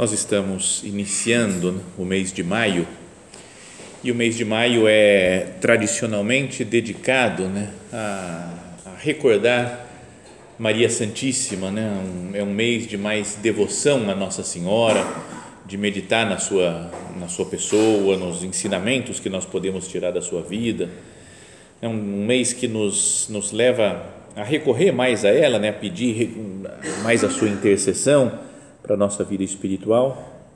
Nós estamos iniciando o mês de maio e o mês de maio é tradicionalmente dedicado né, a, a recordar Maria Santíssima, né? Um, é um mês de mais devoção a Nossa Senhora, de meditar na sua, na sua pessoa, nos ensinamentos que nós podemos tirar da sua vida. É um mês que nos, nos leva a recorrer mais a ela, né? a pedir mais a sua intercessão para a nossa vida espiritual.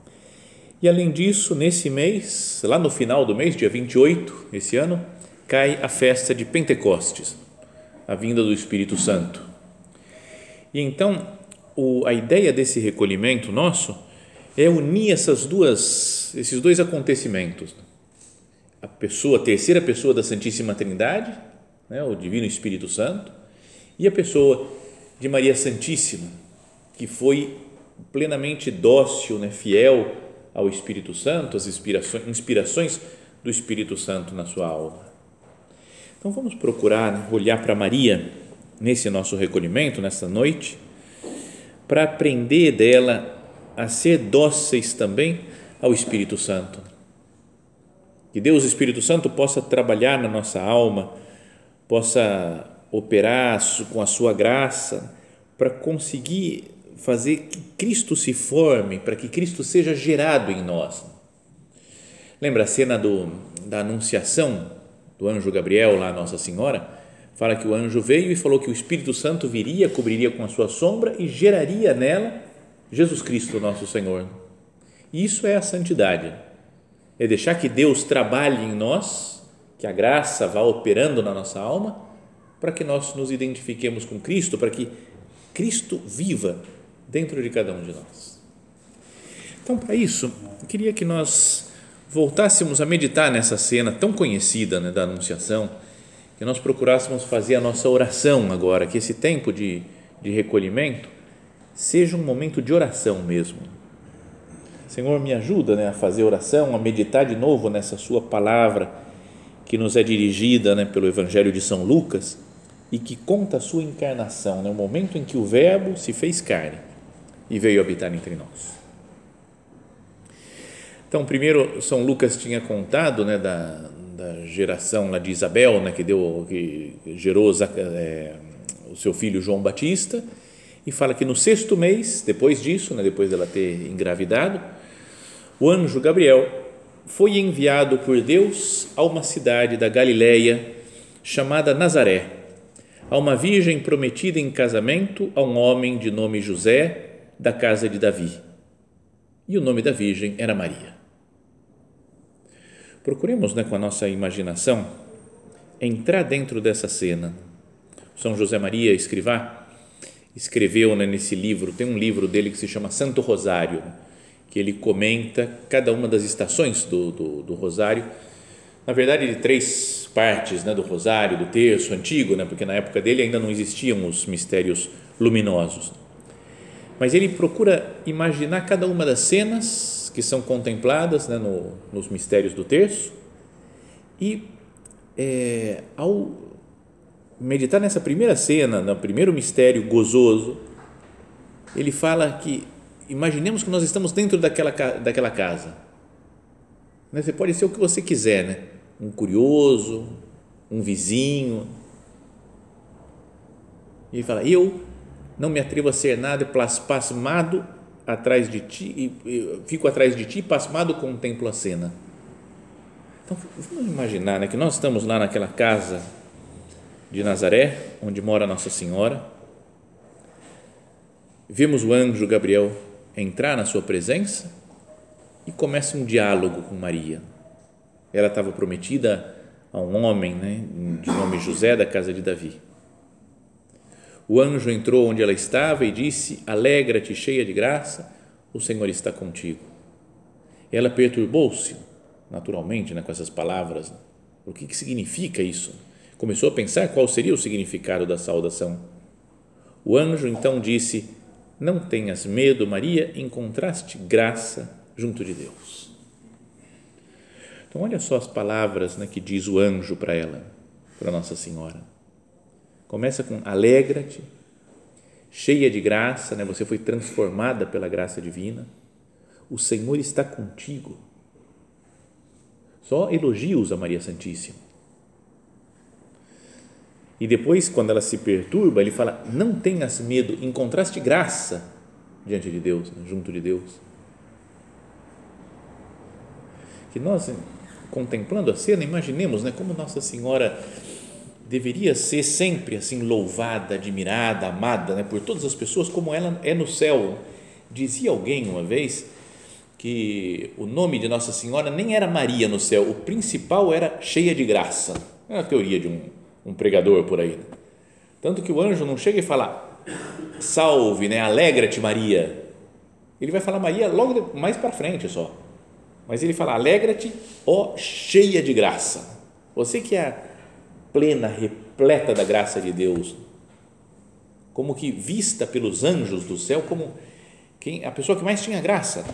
E além disso, nesse mês, lá no final do mês, dia 28, esse ano, cai a festa de Pentecostes, a vinda do Espírito Santo. E então, o, a ideia desse recolhimento nosso é unir essas duas, esses dois acontecimentos. A pessoa, a terceira pessoa da Santíssima Trindade, né, o Divino Espírito Santo, e a pessoa de Maria Santíssima, que foi plenamente dócil, né, fiel ao Espírito Santo, às inspirações, inspirações do Espírito Santo na sua alma. Então vamos procurar né, olhar para Maria nesse nosso recolhimento, nessa noite, para aprender dela a ser dóceis também ao Espírito Santo. Que Deus, Espírito Santo, possa trabalhar na nossa alma, possa operar com a sua graça para conseguir fazer que Cristo se forme, para que Cristo seja gerado em nós. Lembra a cena do, da anunciação do anjo Gabriel lá Nossa Senhora? Fala que o anjo veio e falou que o Espírito Santo viria, cobriria com a sua sombra e geraria nela Jesus Cristo, nosso Senhor. Isso é a santidade. É deixar que Deus trabalhe em nós, que a graça vá operando na nossa alma, para que nós nos identifiquemos com Cristo, para que Cristo viva dentro de cada um de nós. Então, para isso, eu queria que nós voltássemos a meditar nessa cena tão conhecida né, da Anunciação, que nós procurássemos fazer a nossa oração agora, que esse tempo de, de recolhimento seja um momento de oração mesmo. Senhor, me ajuda né, a fazer oração, a meditar de novo nessa Sua palavra que nos é dirigida né, pelo Evangelho de São Lucas e que conta a sua encarnação, né, o momento em que o Verbo se fez carne e veio habitar entre nós. Então, primeiro, São Lucas tinha contado né, da, da geração lá de Isabel, né, que, deu, que gerou é, o seu filho João Batista, e fala que no sexto mês, depois disso, né, depois dela ter engravidado, o anjo Gabriel foi enviado por Deus a uma cidade da Galileia chamada Nazaré, a uma virgem prometida em casamento a um homem de nome José, da casa de Davi. E o nome da virgem era Maria. Procuremos, né, com a nossa imaginação, entrar dentro dessa cena. São José Maria Escrivá escreveu né, nesse livro, tem um livro dele que se chama Santo Rosário, que ele comenta cada uma das estações do, do, do Rosário, na verdade de três partes né, do Rosário, do terço antigo, né, porque na época dele ainda não existiam os mistérios luminosos mas ele procura imaginar cada uma das cenas que são contempladas né, no, nos mistérios do terço e é, ao meditar nessa primeira cena, no primeiro mistério gozoso, ele fala que imaginemos que nós estamos dentro daquela, daquela casa. Né, você pode ser o que você quiser, né? um curioso, um vizinho. E ele fala, eu não me atrevo a ser nada pasmado atrás de ti, e, fico atrás de ti, pasmado contemplo a cena. Então, vamos imaginar né, que nós estamos lá naquela casa de Nazaré, onde mora Nossa Senhora, vemos o anjo Gabriel entrar na sua presença e começa um diálogo com Maria. Ela estava prometida a um homem né, de nome José, da casa de Davi. O anjo entrou onde ela estava e disse: Alegra-te, cheia de graça, o Senhor está contigo. Ela perturbou-se, naturalmente, né, com essas palavras. O que, que significa isso? Começou a pensar qual seria o significado da saudação. O anjo então disse: Não tenhas medo, Maria, encontraste graça junto de Deus. Então, olha só as palavras né, que diz o anjo para ela, para Nossa Senhora Começa com alegra-te, cheia de graça, né? você foi transformada pela graça divina. O Senhor está contigo. Só elogios a Maria Santíssima. E depois, quando ela se perturba, ele fala: Não tenhas medo, encontraste graça diante de Deus, né? junto de Deus. Que nós, contemplando a cena, imaginemos né, como Nossa Senhora deveria ser sempre assim louvada, admirada, amada né, por todas as pessoas, como ela é no céu. Dizia alguém uma vez que o nome de Nossa Senhora nem era Maria no céu, o principal era cheia de graça. É a teoria de um, um pregador por aí. Né? Tanto que o anjo não chega e fala, salve, né, alegra-te Maria. Ele vai falar Maria logo mais para frente só. Mas ele fala, alegra-te, ó cheia de graça. Você que é plena, repleta da graça de Deus, como que vista pelos anjos do céu como quem a pessoa que mais tinha graça,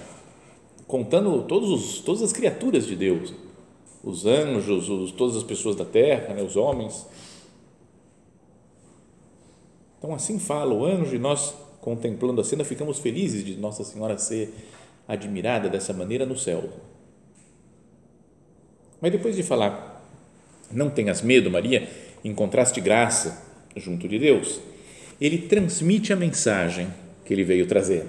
contando todos os, todas as criaturas de Deus, os anjos, os, todas as pessoas da terra, né, os homens. Então assim fala o anjo e nós contemplando a cena ficamos felizes de Nossa Senhora ser admirada dessa maneira no céu. Mas depois de falar não tenhas medo, Maria, encontraste graça junto de Deus. Ele transmite a mensagem que ele veio trazer.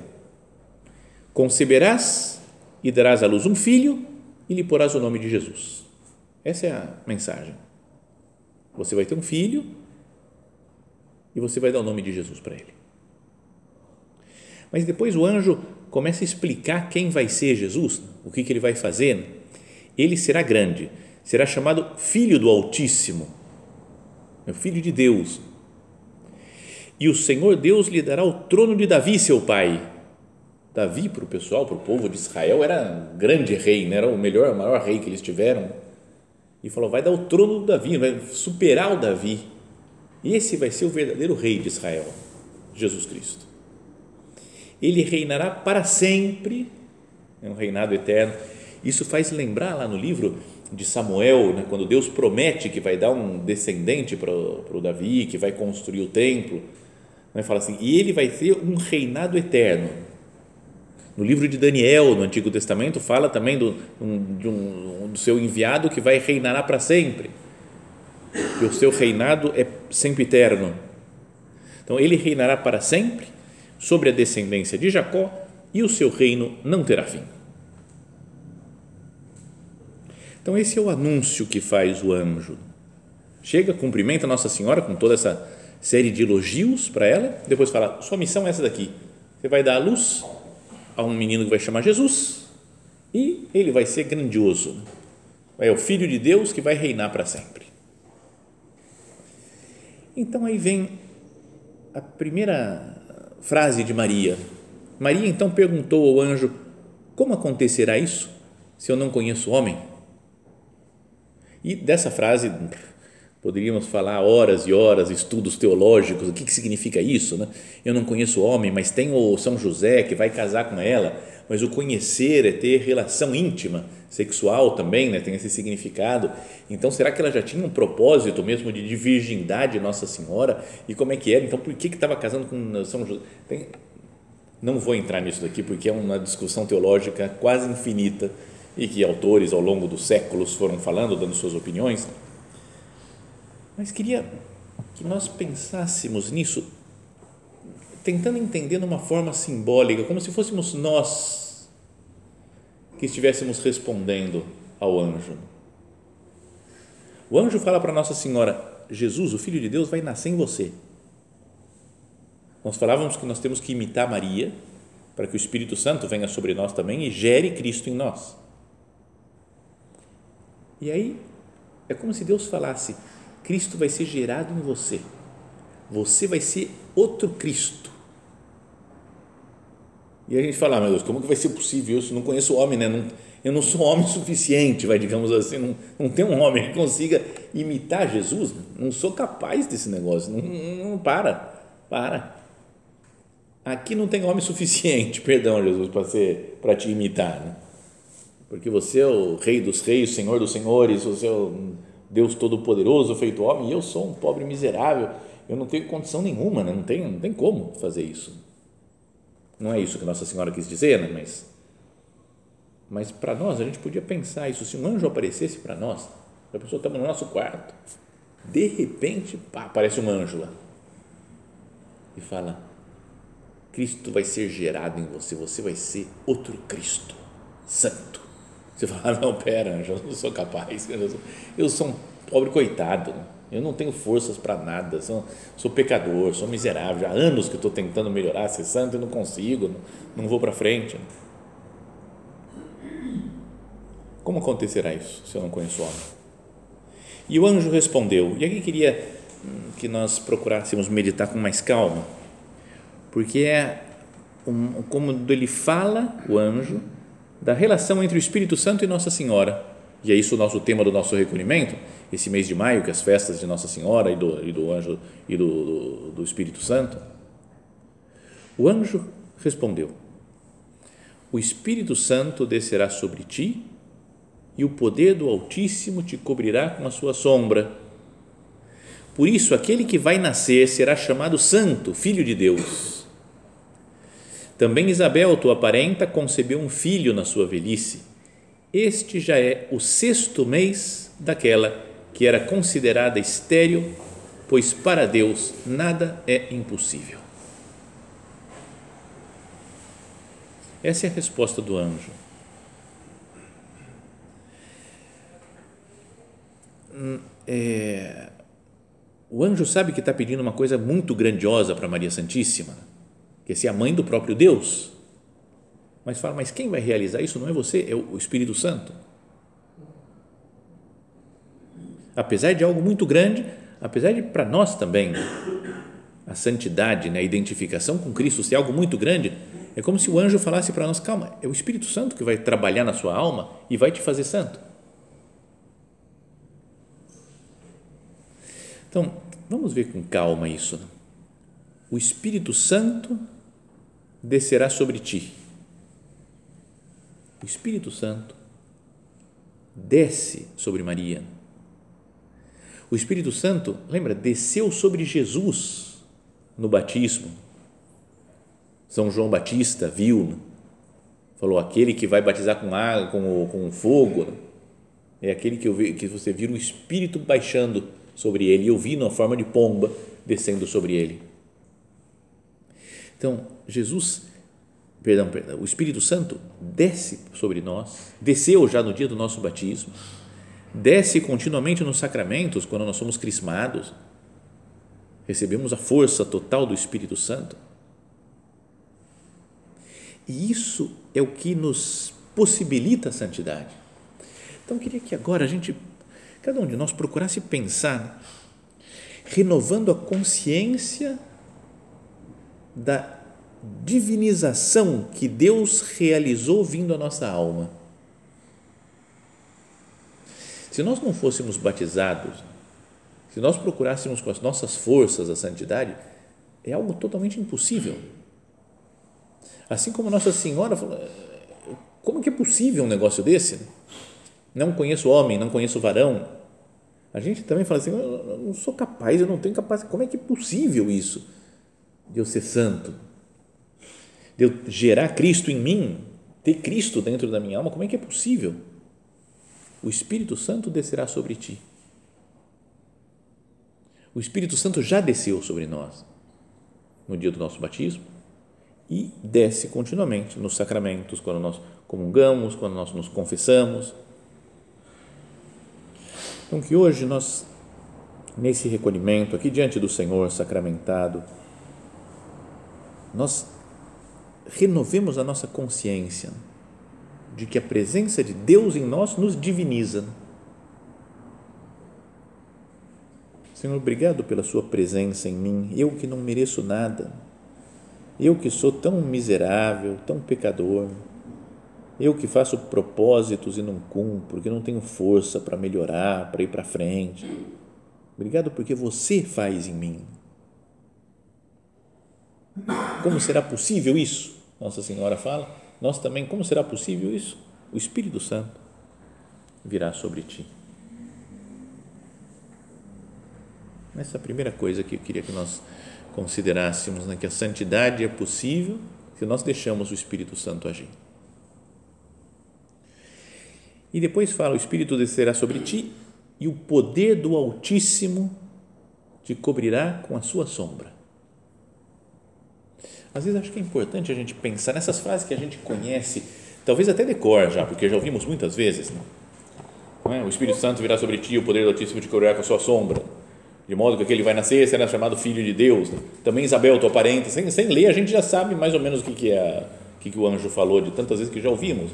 Conceberás e darás à luz um filho e lhe porás o nome de Jesus. Essa é a mensagem. Você vai ter um filho e você vai dar o nome de Jesus para ele. Mas depois o anjo começa a explicar quem vai ser Jesus, o que, ele vai fazer. Ele será grande será chamado Filho do Altíssimo, é o Filho de Deus. E o Senhor Deus lhe dará o trono de Davi, seu pai. Davi, para o pessoal, para o povo de Israel, era um grande rei, né? era o melhor, o maior rei que eles tiveram. E falou: vai dar o trono do Davi, vai superar o Davi. E esse vai ser o verdadeiro rei de Israel, Jesus Cristo. Ele reinará para sempre, é um reinado eterno. Isso faz lembrar lá no livro de Samuel, né, quando Deus promete que vai dar um descendente para o Davi, que vai construir o templo, né, fala assim, e ele vai ter um reinado eterno. No livro de Daniel, no Antigo Testamento, fala também do, um, de um, do seu enviado que vai reinar para sempre, que o seu reinado é sempre eterno. Então, ele reinará para sempre sobre a descendência de Jacó e o seu reino não terá fim. Então, esse é o anúncio que faz o anjo. Chega, cumprimenta Nossa Senhora com toda essa série de elogios para ela, depois fala: sua missão é essa daqui. Você vai dar a luz a um menino que vai chamar Jesus e ele vai ser grandioso. É o Filho de Deus que vai reinar para sempre. Então aí vem a primeira frase de Maria. Maria então perguntou ao anjo: Como acontecerá isso se eu não conheço homem? E dessa frase poderíamos falar horas e horas, estudos teológicos, o que, que significa isso, né? Eu não conheço homem, mas tem o São José que vai casar com ela, mas o conhecer é ter relação íntima, sexual também, né? Tem esse significado. Então, será que ela já tinha um propósito mesmo de, de virgindade Nossa Senhora? E como é que era? Então, por que que estava casando com São José? Tem, não vou entrar nisso daqui porque é uma discussão teológica quase infinita e que autores ao longo dos séculos foram falando, dando suas opiniões. Mas queria que nós pensássemos nisso tentando entender de uma forma simbólica, como se fôssemos nós que estivéssemos respondendo ao anjo. O anjo fala para Nossa Senhora: Jesus, o Filho de Deus, vai nascer em você. Nós falávamos que nós temos que imitar Maria para que o Espírito Santo venha sobre nós também e gere Cristo em nós. E aí é como se Deus falasse: Cristo vai ser gerado em você. Você vai ser outro Cristo. E a gente fala, ah, meu Deus, como que vai ser possível isso? Não conheço homem, né? Não, eu não sou homem suficiente, vai, digamos assim. Não, não tem um homem que consiga imitar Jesus. Não sou capaz desse negócio. Não, não, para, para. Aqui não tem homem suficiente, perdão, Jesus, para te imitar, né? Porque você é o Rei dos Reis, Senhor dos Senhores, você é o Deus Todo-Poderoso feito homem, e eu sou um pobre miserável eu não tenho condição nenhuma, né? não, tem, não tem como fazer isso. Não é isso que Nossa Senhora quis dizer, né? mas, mas para nós, a gente podia pensar isso. Se um anjo aparecesse para nós, a pessoa estava no nosso quarto, de repente, pá, aparece um anjo lá e fala: Cristo vai ser gerado em você, você vai ser outro Cristo, santo. Você fala: ah, Não, pera, eu não sou capaz, eu sou, eu sou um pobre coitado. Eu não tenho forças para nada, sou, sou, pecador, sou miserável. Há anos que estou tentando melhorar, ser santo e não consigo, não, não vou para frente. Como acontecerá isso se eu não conheço o homem? E o anjo respondeu, e aqui queria hum, que nós procurássemos meditar com mais calma, porque é um, como ele fala, o anjo, da relação entre o Espírito Santo e Nossa Senhora e é isso o nosso tema do nosso recolhimento, esse mês de maio, que é as festas de Nossa Senhora e do, e do anjo e do, do, do Espírito Santo. O anjo respondeu: O Espírito Santo descerá sobre ti e o poder do Altíssimo te cobrirá com a sua sombra. Por isso, aquele que vai nascer será chamado Santo, Filho de Deus. Também Isabel, tua parenta, concebeu um filho na sua velhice este já é o sexto mês daquela que era considerada estéril, pois para Deus nada é impossível. Essa é a resposta do anjo. Hum, é, o anjo sabe que está pedindo uma coisa muito grandiosa para Maria Santíssima, que é ser a mãe do próprio Deus. Mas fala, mas quem vai realizar isso não é você, é o Espírito Santo. Apesar de algo muito grande, apesar de para nós também a santidade, né, a identificação com Cristo ser algo muito grande, é como se o anjo falasse para nós: calma, é o Espírito Santo que vai trabalhar na sua alma e vai te fazer santo. Então, vamos ver com calma isso. O Espírito Santo descerá sobre ti o Espírito Santo desce sobre Maria. O Espírito Santo, lembra, desceu sobre Jesus no batismo. São João Batista viu, falou: aquele que vai batizar com água, com, com fogo, é aquele que, eu vi, que você vira o Espírito baixando sobre ele. Eu vi na forma de pomba descendo sobre ele. Então, Jesus perdão, perdão, o Espírito Santo desce sobre nós, desceu já no dia do nosso batismo, desce continuamente nos sacramentos quando nós somos crismados, recebemos a força total do Espírito Santo. E isso é o que nos possibilita a santidade. Então, eu queria que agora a gente, cada um de nós, procurasse pensar, renovando a consciência da divinização que Deus realizou vindo à nossa alma. Se nós não fôssemos batizados, se nós procurássemos com as nossas forças a santidade, é algo totalmente impossível. Assim como Nossa Senhora falou, como que é possível um negócio desse? Não conheço homem, não conheço varão. A gente também fala assim, eu não sou capaz, eu não tenho capacidade. Como é que é possível isso? De eu ser santo, de eu gerar Cristo em mim, ter Cristo dentro da minha alma, como é que é possível? O Espírito Santo descerá sobre ti. O Espírito Santo já desceu sobre nós. no dia do nosso batismo e desce continuamente nos sacramentos, quando nós comungamos, quando nós nos confessamos. Então, que hoje nós, nesse recolhimento, aqui diante do Senhor sacramentado, nós renovemos a nossa consciência de que a presença de Deus em nós nos diviniza. Senhor, obrigado pela Sua presença em mim, eu que não mereço nada, eu que sou tão miserável, tão pecador, eu que faço propósitos e não cumpro, que não tenho força para melhorar, para ir para frente. Obrigado porque você faz em mim. Como será possível isso? Nossa Senhora fala. Nós também, como será possível isso? O Espírito Santo virá sobre ti. Essa é a primeira coisa que eu queria que nós considerássemos, né? que a santidade é possível se nós deixamos o Espírito Santo agir. E depois fala: o Espírito descerá sobre ti e o poder do Altíssimo te cobrirá com a sua sombra. Às vezes acho que é importante a gente pensar nessas frases que a gente conhece, talvez até decor já, porque já ouvimos muitas vezes. Né? Não é? O Espírito Santo virá sobre ti, o poder do Altíssimo te cobrirá com a sua sombra. De modo que aquele vai nascer será chamado filho de Deus. Né? Também Isabel, tua parente. Sem, sem ler, a gente já sabe mais ou menos o que, que, é, o que, que o anjo falou, de tantas vezes que já ouvimos.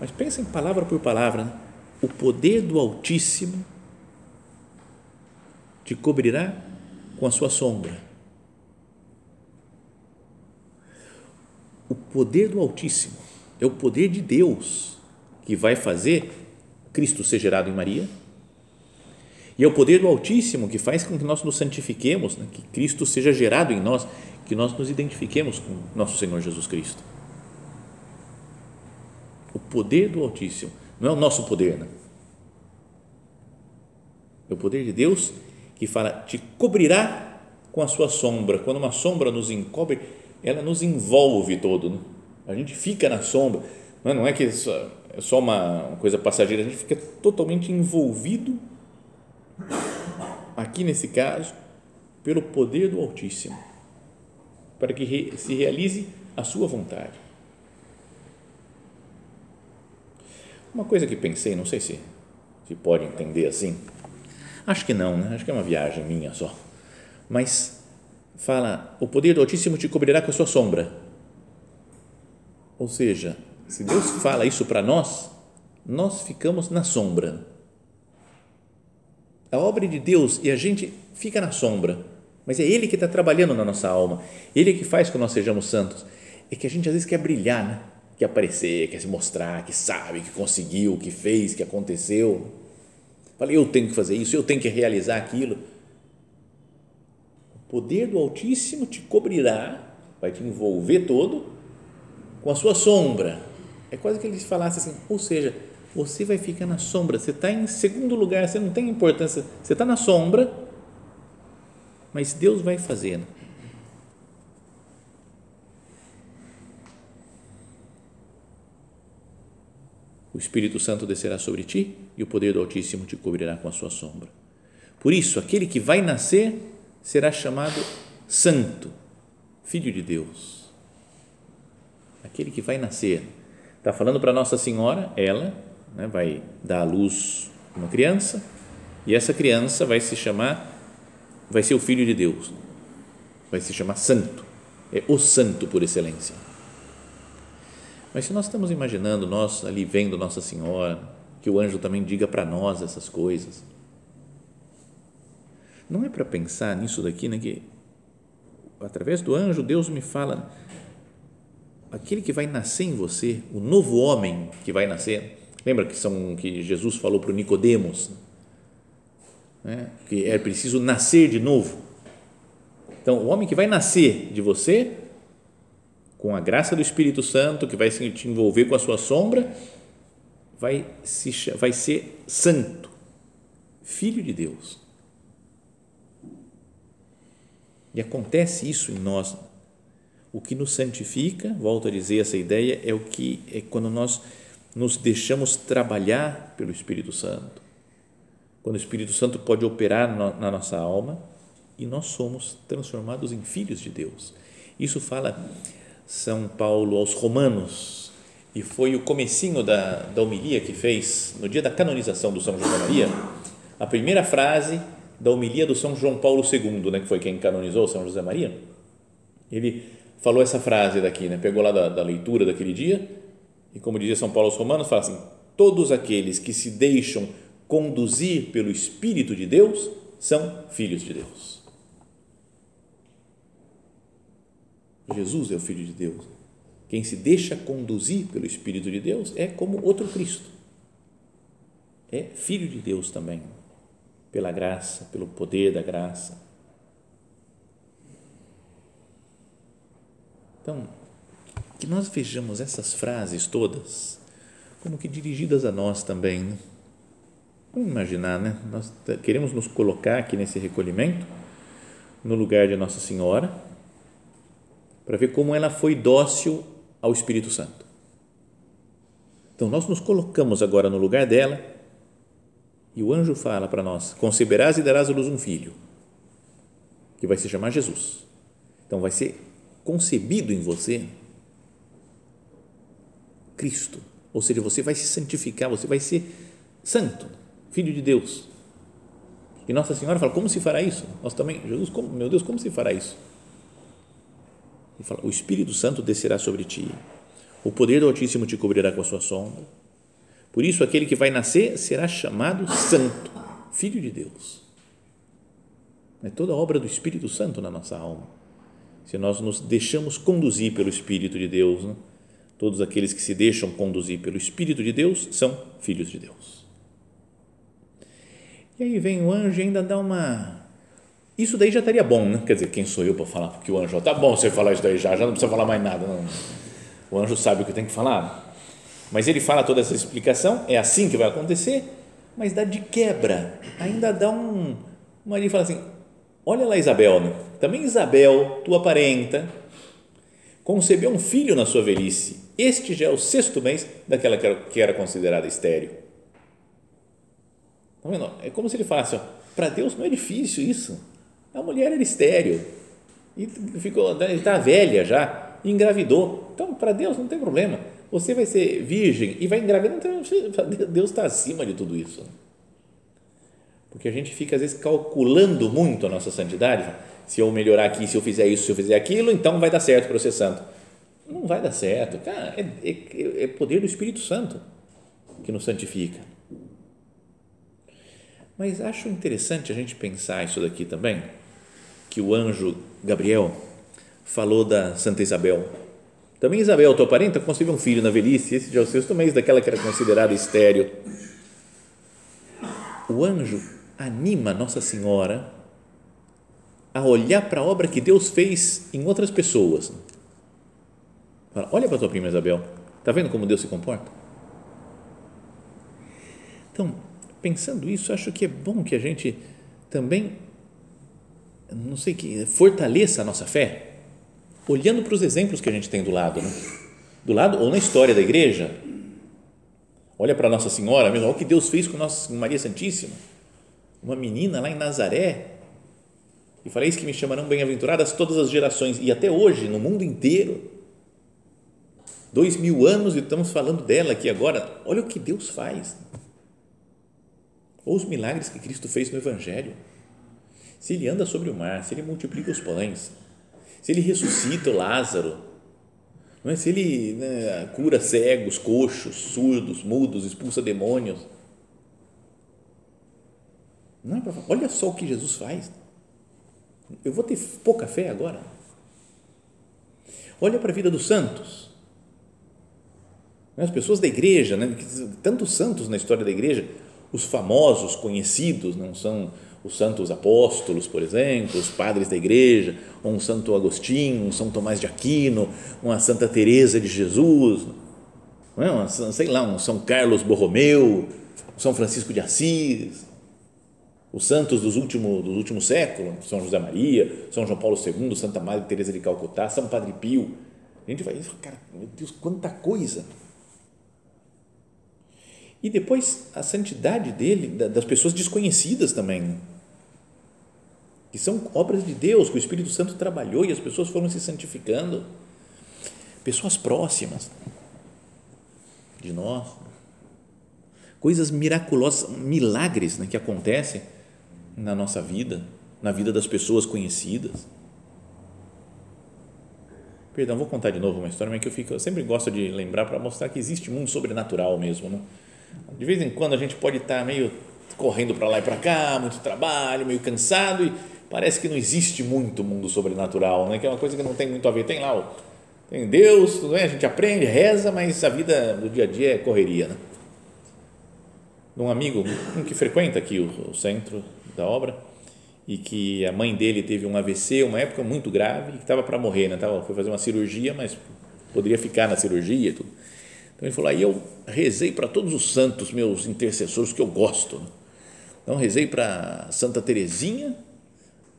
Mas pensa em palavra por palavra. Né? O poder do Altíssimo te cobrirá com a sua sombra. O poder do Altíssimo é o poder de Deus que vai fazer Cristo ser gerado em Maria. E é o poder do Altíssimo que faz com que nós nos santifiquemos, né? que Cristo seja gerado em nós, que nós nos identifiquemos com nosso Senhor Jesus Cristo. O poder do Altíssimo, não é o nosso poder, né? É o poder de Deus que fala, te cobrirá com a sua sombra. Quando uma sombra nos encobre, ela nos envolve todo. Né? A gente fica na sombra. Não é, não é que é só, uma coisa passageira, a gente fica totalmente envolvido, aqui nesse caso, pelo poder do Altíssimo, para que se realize a sua vontade. Uma coisa que pensei, não sei se, se pode entender assim, acho que não, né? acho que é uma viagem minha só, mas fala: o poder do Altíssimo te cobrirá com a sua sombra. Ou seja, se Deus fala isso para nós, nós ficamos na sombra. A obra de Deus e a gente fica na sombra, mas é Ele que está trabalhando na nossa alma, Ele que faz que nós sejamos santos. É que a gente às vezes quer brilhar, né? quer aparecer, quer se mostrar, que sabe, que conseguiu, que fez, que aconteceu. Fala, eu tenho que fazer isso, eu tenho que realizar aquilo poder do Altíssimo te cobrirá, vai te envolver todo com a sua sombra. É quase que ele falasse assim, ou seja, você vai ficar na sombra, você está em segundo lugar, você não tem importância, você está na sombra, mas Deus vai fazendo. O Espírito Santo descerá sobre ti e o poder do Altíssimo te cobrirá com a sua sombra. Por isso, aquele que vai nascer será chamado santo, filho de Deus. Aquele que vai nascer. Está falando para Nossa Senhora, ela né, vai dar à luz uma criança e essa criança vai se chamar, vai ser o filho de Deus, vai se chamar santo, é o santo por excelência. Mas se nós estamos imaginando, nós ali vendo Nossa Senhora, que o anjo também diga para nós essas coisas, não é para pensar nisso daqui, né, que através do anjo Deus me fala aquele que vai nascer em você, o novo homem que vai nascer. Lembra que são que Jesus falou para o Nicodemos, né, que é preciso nascer de novo. Então, o homem que vai nascer de você, com a graça do Espírito Santo, que vai te envolver com a sua sombra, vai, se, vai ser santo, filho de Deus. E acontece isso em nós. O que nos santifica, volto a dizer essa ideia, é o que é quando nós nos deixamos trabalhar pelo Espírito Santo. Quando o Espírito Santo pode operar na nossa alma e nós somos transformados em filhos de Deus. Isso fala São Paulo aos Romanos e foi o comecinho da, da homilia que fez no dia da canonização do São José Maria, a primeira frase da homilia do São João Paulo II, né, que foi quem canonizou São José Maria, ele falou essa frase daqui, né, pegou lá da, da leitura daquele dia e como dizia São Paulo aos Romanos, fala assim, todos aqueles que se deixam conduzir pelo Espírito de Deus são filhos de Deus. Jesus é o Filho de Deus. Quem se deixa conduzir pelo Espírito de Deus é como outro Cristo. É filho de Deus também, pela graça, pelo poder da graça. Então, que nós vejamos essas frases todas como que dirigidas a nós também. Né? Vamos imaginar, né? Nós queremos nos colocar aqui nesse recolhimento, no lugar de Nossa Senhora, para ver como ela foi dócil ao Espírito Santo. Então, nós nos colocamos agora no lugar dela e o anjo fala para nós: conceberás e darás à luz um filho, que vai se chamar Jesus. Então, vai ser concebido em você Cristo. Ou seja, você vai se santificar, você vai ser santo, filho de Deus. E Nossa Senhora fala: como se fará isso? Nós também, Jesus, como, meu Deus, como se fará isso? Ele fala: o Espírito Santo descerá sobre ti, o poder do Altíssimo te cobrirá com a sua sombra. Por isso, aquele que vai nascer será chamado Santo, Filho de Deus. É toda a obra do Espírito Santo na nossa alma. Se nós nos deixamos conduzir pelo Espírito de Deus, né? Todos aqueles que se deixam conduzir pelo Espírito de Deus são filhos de Deus. E aí vem o anjo e ainda dá uma. Isso daí já estaria bom, né? Quer dizer, quem sou eu para falar? Porque o anjo, tá bom você falar isso daí já, já não precisa falar mais nada. Não. O anjo sabe o que tem que falar. Mas ele fala toda essa explicação, é assim que vai acontecer, mas dá de quebra. Ainda dá um. Maria fala assim: olha lá, Isabel, né? também Isabel, tua parenta, concebeu um filho na sua velhice. Este já é o sexto mês daquela que era considerada estéreo. Tá vendo? É como se ele falasse: para Deus não é difícil isso. A mulher era estéreo e ficou, está velha já, engravidou. Então, para Deus não tem problema. Você vai ser virgem e vai engravidar. Então, Deus está acima de tudo isso. Porque a gente fica, às vezes, calculando muito a nossa santidade se eu melhorar aqui, se eu fizer isso, se eu fizer aquilo, então vai dar certo para eu ser santo. Não vai dar certo. Cara, é, é, é poder do Espírito Santo que nos santifica. Mas acho interessante a gente pensar isso daqui também, que o anjo Gabriel falou da Santa Isabel. Também Isabel, tua parenta, concebeu um filho na velhice, esse já é o sexto mês daquela que era considerada estéreo. O anjo anima Nossa Senhora a olhar para a obra que Deus fez em outras pessoas. olha para tua prima Isabel. Está vendo como Deus se comporta? Então, pensando isso, acho que é bom que a gente também, não sei, que fortaleça a nossa fé, olhando para os exemplos que a gente tem do lado, né? do lado ou na história da igreja. Olha para Nossa Senhora mesmo, olha o que Deus fez com Nossa Maria Santíssima. Uma menina lá em Nazaré, e fareis que me chamarão bem-aventuradas todas as gerações, e até hoje, no mundo inteiro, dois mil anos e estamos falando dela aqui agora. Olha o que Deus faz. Ou os milagres que Cristo fez no Evangelho. Se ele anda sobre o mar, se ele multiplica os pães, se ele ressuscita o Lázaro, não é? se ele né, cura cegos, coxos, surdos, mudos, expulsa demônios. Não é pra, olha só o que Jesus faz. Eu vou ter pouca fé agora? Olha para a vida dos santos. As pessoas da igreja, né? tantos santos na história da igreja, os famosos, conhecidos, não são os santos apóstolos, por exemplo, os padres da igreja, um santo Agostinho, um São Tomás de Aquino, uma Santa Teresa de Jesus, não é? uma, sei lá, um São Carlos Borromeu, um São Francisco de Assis, os santos dos últimos, dos últimos séculos, São José Maria, São João Paulo II, Santa Maria Teresa de Calcutá, São Padre Pio. A gente vai, cara, meu Deus, quanta coisa. E depois a santidade dele, das pessoas desconhecidas também. Que são obras de Deus, que o Espírito Santo trabalhou e as pessoas foram se santificando. Pessoas próximas de nós. Coisas miraculosas, milagres né, que acontecem na nossa vida, na vida das pessoas conhecidas. Perdão, vou contar de novo uma história, mas que eu, fico, eu sempre gosto de lembrar para mostrar que existe mundo sobrenatural mesmo. Né? De vez em quando a gente pode estar meio correndo para lá e para cá, muito trabalho, meio cansado e parece que não existe muito mundo sobrenatural, né? que é uma coisa que não tem muito a ver. Tem lá, tem Deus, tudo bem, a gente aprende, reza, mas a vida do dia a dia é correria. Né? Um amigo, um que frequenta aqui o, o centro da obra, e que a mãe dele teve um AVC, uma época muito grave, que estava para morrer, né? Tava, foi fazer uma cirurgia, mas poderia ficar na cirurgia e tudo. Então ele falou, aí eu rezei para todos os santos, meus intercessores, que eu gosto. Né? Então rezei para Santa Teresinha,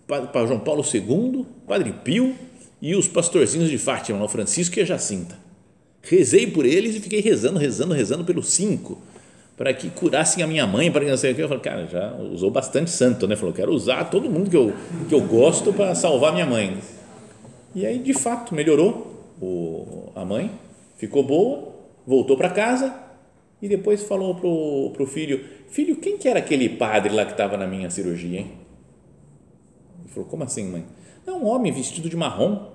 para João Paulo II, Padre Pio e os pastorzinhos de Fátima, o Francisco e a Jacinta. Rezei por eles e fiquei rezando, rezando, rezando pelos cinco, para que curassem a minha mãe, para que não sei o que. Eu falei, cara, já usou bastante santo, né? Falou, quero usar todo mundo que eu, que eu gosto para salvar minha mãe. E aí, de fato, melhorou o, a mãe, ficou boa, voltou para casa e depois falou pro, pro filho, filho, quem que era aquele padre lá que estava na minha cirurgia, hein? Ele falou, como assim, mãe? Não, um homem vestido de marrom,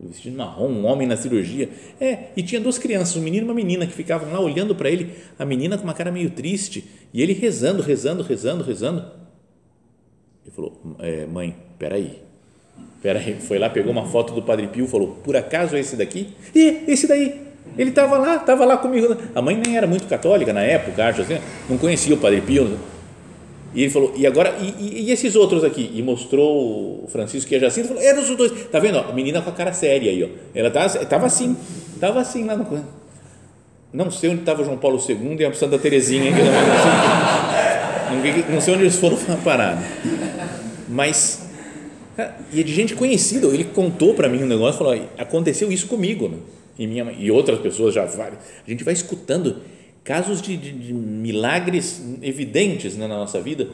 vestido de marrom, um homem na cirurgia. É, e tinha duas crianças, um menino e uma menina, que ficavam lá olhando para ele, a menina com uma cara meio triste, e ele rezando, rezando, rezando, rezando. Ele falou, é, mãe, peraí, peraí, foi lá, pegou uma foto do Padre Pio, falou, por acaso é esse daqui? E esse daí? Ele estava lá, estava lá comigo. A mãe nem era muito católica na época, acho assim, não conhecia o Padre Pio. E ele falou, e agora, e, e, esses outros aqui? E mostrou o Francisco e a Jacinta, falou, é dos dois. Tá vendo? Ó, a menina com a cara séria aí, ó. Ela estava assim, estava assim lá no Não sei onde estava João Paulo II e a Santa Terezinha, que não, não, sei onde eles foram parar. Mas, e é de gente conhecida, ele contou para mim um negócio, falou, aconteceu isso comigo, né? e, minha, e outras pessoas já. A gente vai escutando casos de, de, de milagres evidentes né, na nossa vida.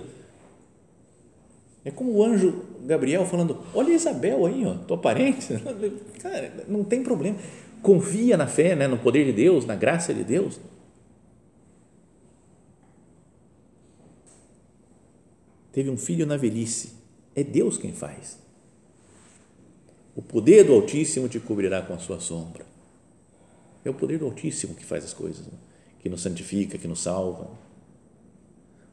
É como o anjo Gabriel falando: Olha Isabel aí, ó, tua parente. Cara, não tem problema. Confia na fé, né, no poder de Deus, na graça de Deus. Teve um filho na velhice. É Deus quem faz. O poder do Altíssimo te cobrirá com a sua sombra. É o poder do Altíssimo que faz as coisas, né? Que nos santifica, que nos salva.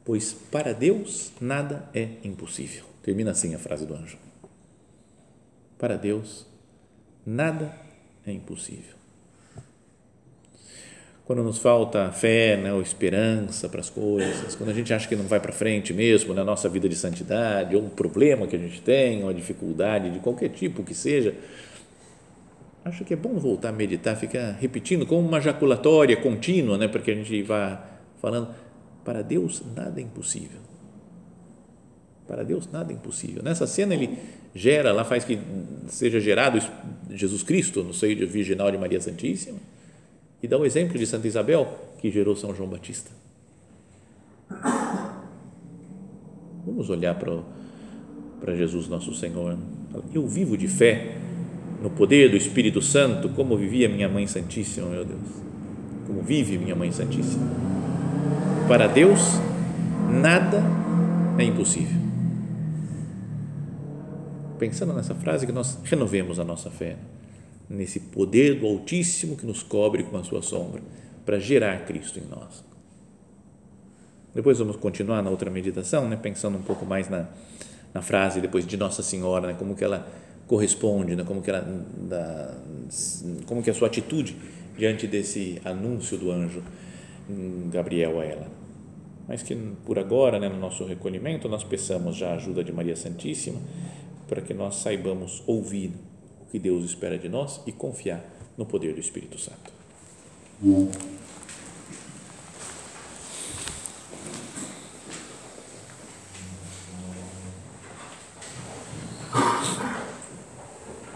Pois para Deus nada é impossível. Termina assim a frase do anjo. Para Deus nada é impossível. Quando nos falta fé né, ou esperança para as coisas, quando a gente acha que não vai para frente mesmo na nossa vida de santidade, ou um problema que a gente tem, ou uma dificuldade de qualquer tipo que seja, acho que é bom voltar a meditar, ficar repetindo como uma jaculatória contínua, né, para que a gente vá falando. Para Deus nada é impossível. Para Deus nada é impossível. Nessa cena ele gera, lá faz que seja gerado Jesus Cristo no seio virginal de Maria Santíssima e dá o exemplo de Santa Isabel que gerou São João Batista. Vamos olhar para, para Jesus nosso Senhor. Eu vivo de fé no poder do Espírito Santo, como vivia minha Mãe Santíssima, meu Deus. Como vive minha Mãe Santíssima. Para Deus, nada é impossível. Pensando nessa frase, que nós renovemos a nossa fé, nesse poder do Altíssimo que nos cobre com a sua sombra, para gerar Cristo em nós. Depois vamos continuar na outra meditação, né, pensando um pouco mais na, na frase depois de Nossa Senhora, né, como que ela corresponde, né? como que ela, da, como que é a sua atitude diante desse anúncio do anjo Gabriel a ela. Mas que por agora, né, no nosso recolhimento, nós peçamos já a ajuda de Maria Santíssima para que nós saibamos ouvir o que Deus espera de nós e confiar no poder do Espírito Santo.